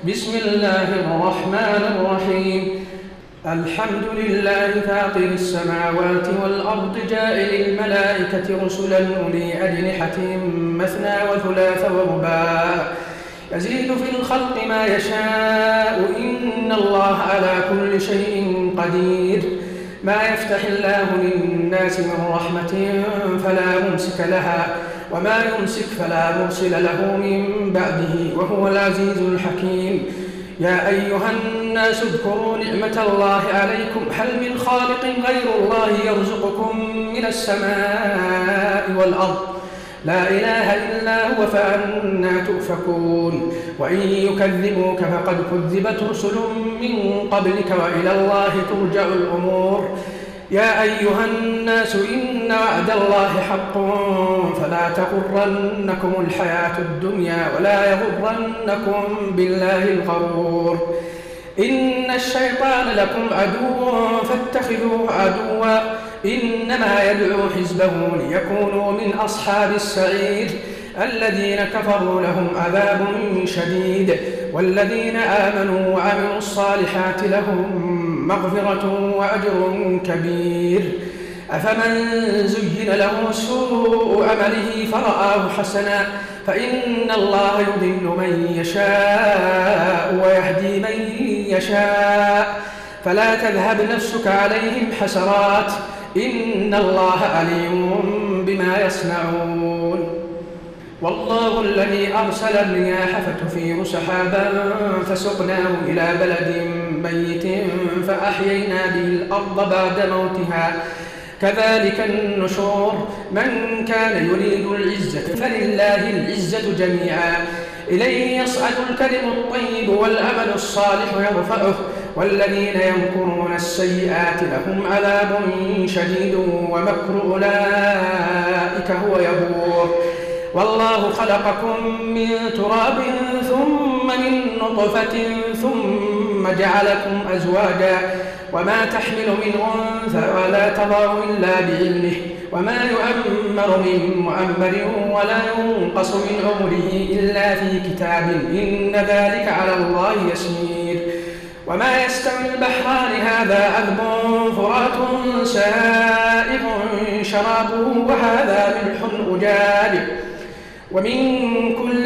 بسم الله الرحمن الرحيم. الحمد لله فاطر السماوات والأرض جائل الملائكة رسلا أولي أجنحة مثنى وثلاث ورباع. يزيد في الخلق ما يشاء. إن الله على كل شيء قدير. ما يفتح الله للناس من رحمة فلا ممسك لها. وما يمسك فلا مرسل له من بعده وهو العزيز الحكيم. يا أيها الناس اذكروا نعمة الله عليكم. هل من خالق غير الله يرزقكم من السماء والأرض؟ لا إله إلا هو فأنا تؤفكون. وإن يكذبوك فقد كذبت رسل من قبلك وإلى الله ترجع الأمور. يا أيها الناس إن وعد الله حق فلا تغرنكم الحياة الدنيا ولا يغرنكم بالله الغرور. إن الشيطان لكم عدو فاتخذوه عدوا. إنما يدعو حزبه ليكونوا من أصحاب السعير. الذين كفروا لهم عذاب شديد والذين آمنوا وعملوا الصالحات لهم مغفرة وأجر كبير. أفمن زين له سوء أمله فرآه حسنا فإن الله يضل من يشاء ويهدي من يشاء. فلا تذهب نفسك عليهم حسرات إن الله عليم بما يصنعون. والله الذي أرسل الرياح فتثير سحابا فسقناه إلى بلد ميت فأحيينا به الأرض بعد موتها. كذلك النشور من كان يريد العزة فلله العزة جميعا. إليه يصعد الكلم الطيب والأمل الصالح يرفعه. والذين يمكرون السيئات لهم عذاب شديد ومكر أولئك هو يبور. والله خلقكم من تراب ثم من نطفة ثم جعلكم أزواجا وما تحمل من أنثى ولا تضع إلا بعلمه وما يؤمر من مؤمر ولا ينقص من عمره إلا في كتاب إن ذلك على الله يسير وما يستوي البحران هذا عذب فرات سائغ شرابه وهذا ملح أجاج ومن كل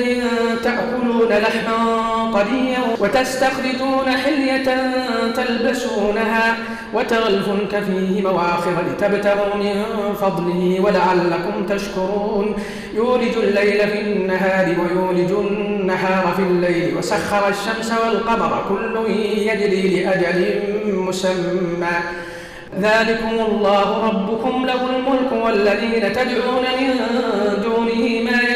تأكلون لحما طريا وتستخرجون حلية تلبسونها وترى الفلك فيه مواخر لتبتغوا من فضله ولعلكم تشكرون. يولج الليل في النهار ويولج النهار في الليل وسخر الشمس والقمر كل يجري لأجل مسمى. ذلكم الله ربكم له الملك والذين تدعون من دونه ما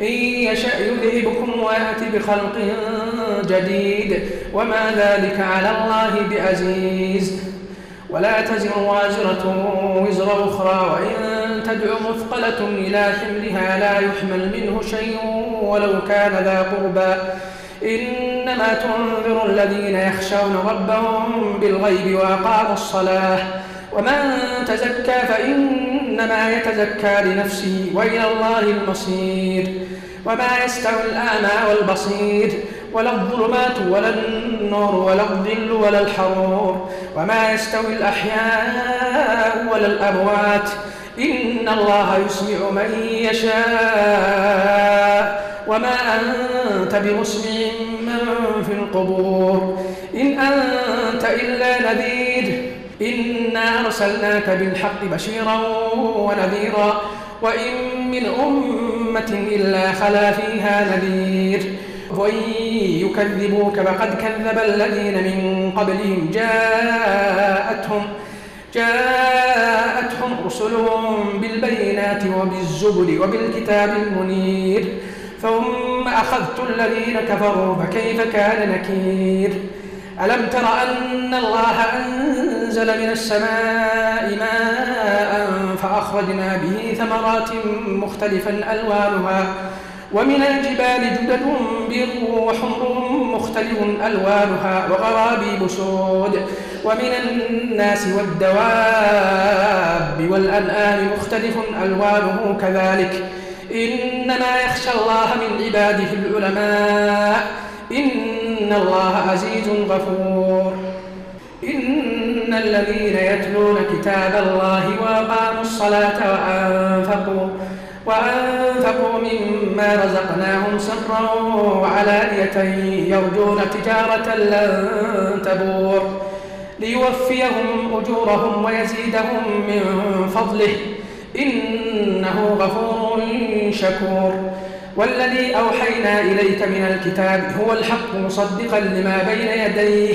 إن يشأ يذهبكم ويأتي بخلق جديد. وما ذلك على الله بعزيز ولا تزر وازرة وزر أخرى وإن تدع مثقلة إلى حملها لا يحمل منه شيء ولو كان ذا قربى. إنما تنذر الذين يخشون ربهم بالغيب وأقاموا الصلاة. ومن تزكى فإنما يتزكى لنفسه وإلى الله المصير. وما يستوي الأعمى والبصير ولا الظلمات ولا النور ولا الظل ولا الحرور. وما يستوي الأحياء ولا الأموات. إن الله يسمع من يشاء. وما أنت بمسمع من في القبور. إن أنت إلا نذير. إنا أرسلناك بالحق بشيرا ونذيرا وإن من أمة إلا خلا فيها نذير. وإن يكذبوك فقد كذب الذين من قبلهم. جاءتهم جاءتهم رسلهم بالبينات وبالزبر وبالكتاب المنير. ثم أخذت الذين كفروا فكيف كان نكير؟ ألم تر أن الله أنزل أنزل من السماء ماء فأخرجنا به ثمرات مختلفا ألوانها. ومن الجبال جدد بيض وحمر مختلف ألوانها وغرابيب سود. ومن الناس والدواب والأنعام مختلف ألوانه كذلك. إنما يخشى الله من عباده العلماء. إن الله عزيز غفور. الذين يتلون كتاب الله وأقاموا الصلاة وأنفقوا وأنفقوا مما رزقناهم سرا وعلانية يرجون تجارة لن تبور ليوفيهم أجورهم ويزيدهم من فضله إنه غفور شكور والذي أوحينا إليك من الكتاب هو الحق مصدقا لما بين يديه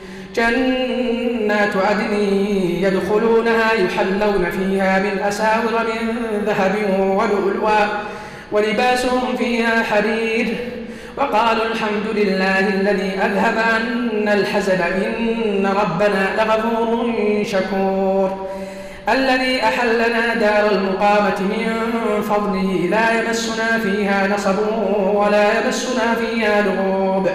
جنات عدن يدخلونها يحلون فيها من أساور من ذهب ولؤلؤا ولباسهم فيها حرير وقالوا الحمد لله الذي أذهب عنا الحزن إن ربنا لغفور شكور. الذي أحلنا دار المقامة من فضله لا يمسنا فيها نصب ولا يمسنا فيها لغوب.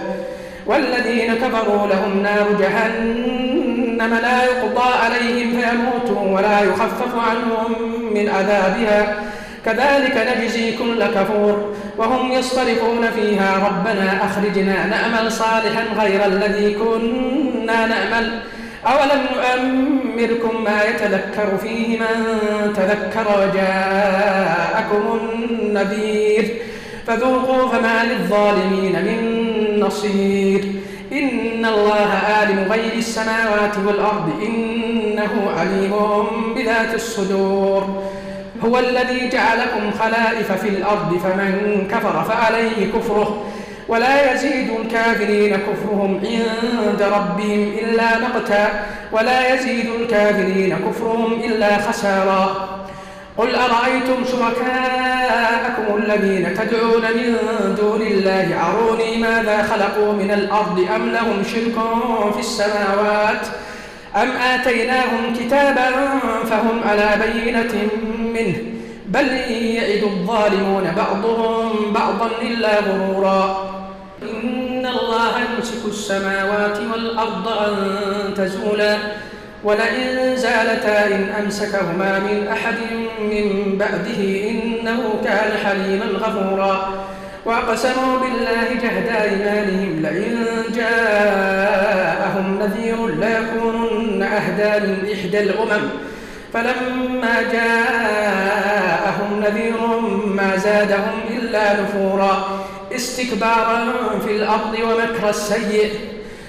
والذين كفروا لهم نار جهنم لا يقضى عليهم فيموتوا ولا يخفف عنهم من عذابها. كذلك نجزي كل كفور وهم يصطرخون فيها. ربنا أخرجنا نأمل صالحا غير الذي كنا نأمل. أولم نؤمركم ما يتذكر فيه من تذكر وجاءكم النذير. فذوقوا فما للظالمين من نصير إن الله عالم غير السماوات والأرض. إنه عليم بذات الصدور. هو الذي جعلكم خلائف في الأرض فمن كفر فعليه كفره. ولا يزيد الكافرين كفرهم عند ربهم إلا مقتا. ولا يزيد الكافرين كفرهم إلا خسارا. قل أرأيتم شركاءكم الذين تدعون من دون الله أروني ماذا خلقوا من الأرض أم لهم شرك في السماوات أم آتيناهم كتابا فهم على بينة منه بل يعد الظالمون بعضهم بعضا إلا غرورا إن الله يمسك السماوات والأرض أن تزولا ولئن زالتا إن أمسكهما من أحد من بعده إنه كان حليما غفورا. وأقسموا بالله جهد أيمانهم لئن جاءهم نذير ليكونن أهدى من إحدى الأمم. فلما جاءهم نذير ما زادهم إلا نفورا. استكبارا في الأرض ومكر السيئ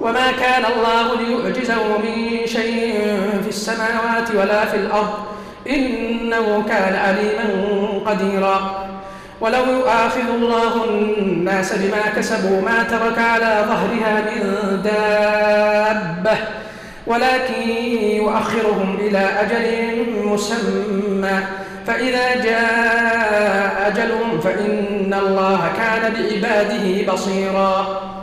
وما كان الله ليعجزه من شيء في السماوات ولا في الأرض. إنه كان عليما قديرا. ولو يؤاخذ الله الناس بما كسبوا ما ترك على ظهرها من دابة. ولكن يؤخرهم إلى أجل مسمى. فإذا جاء أجلهم فإن الله كان بعباده بصيراً.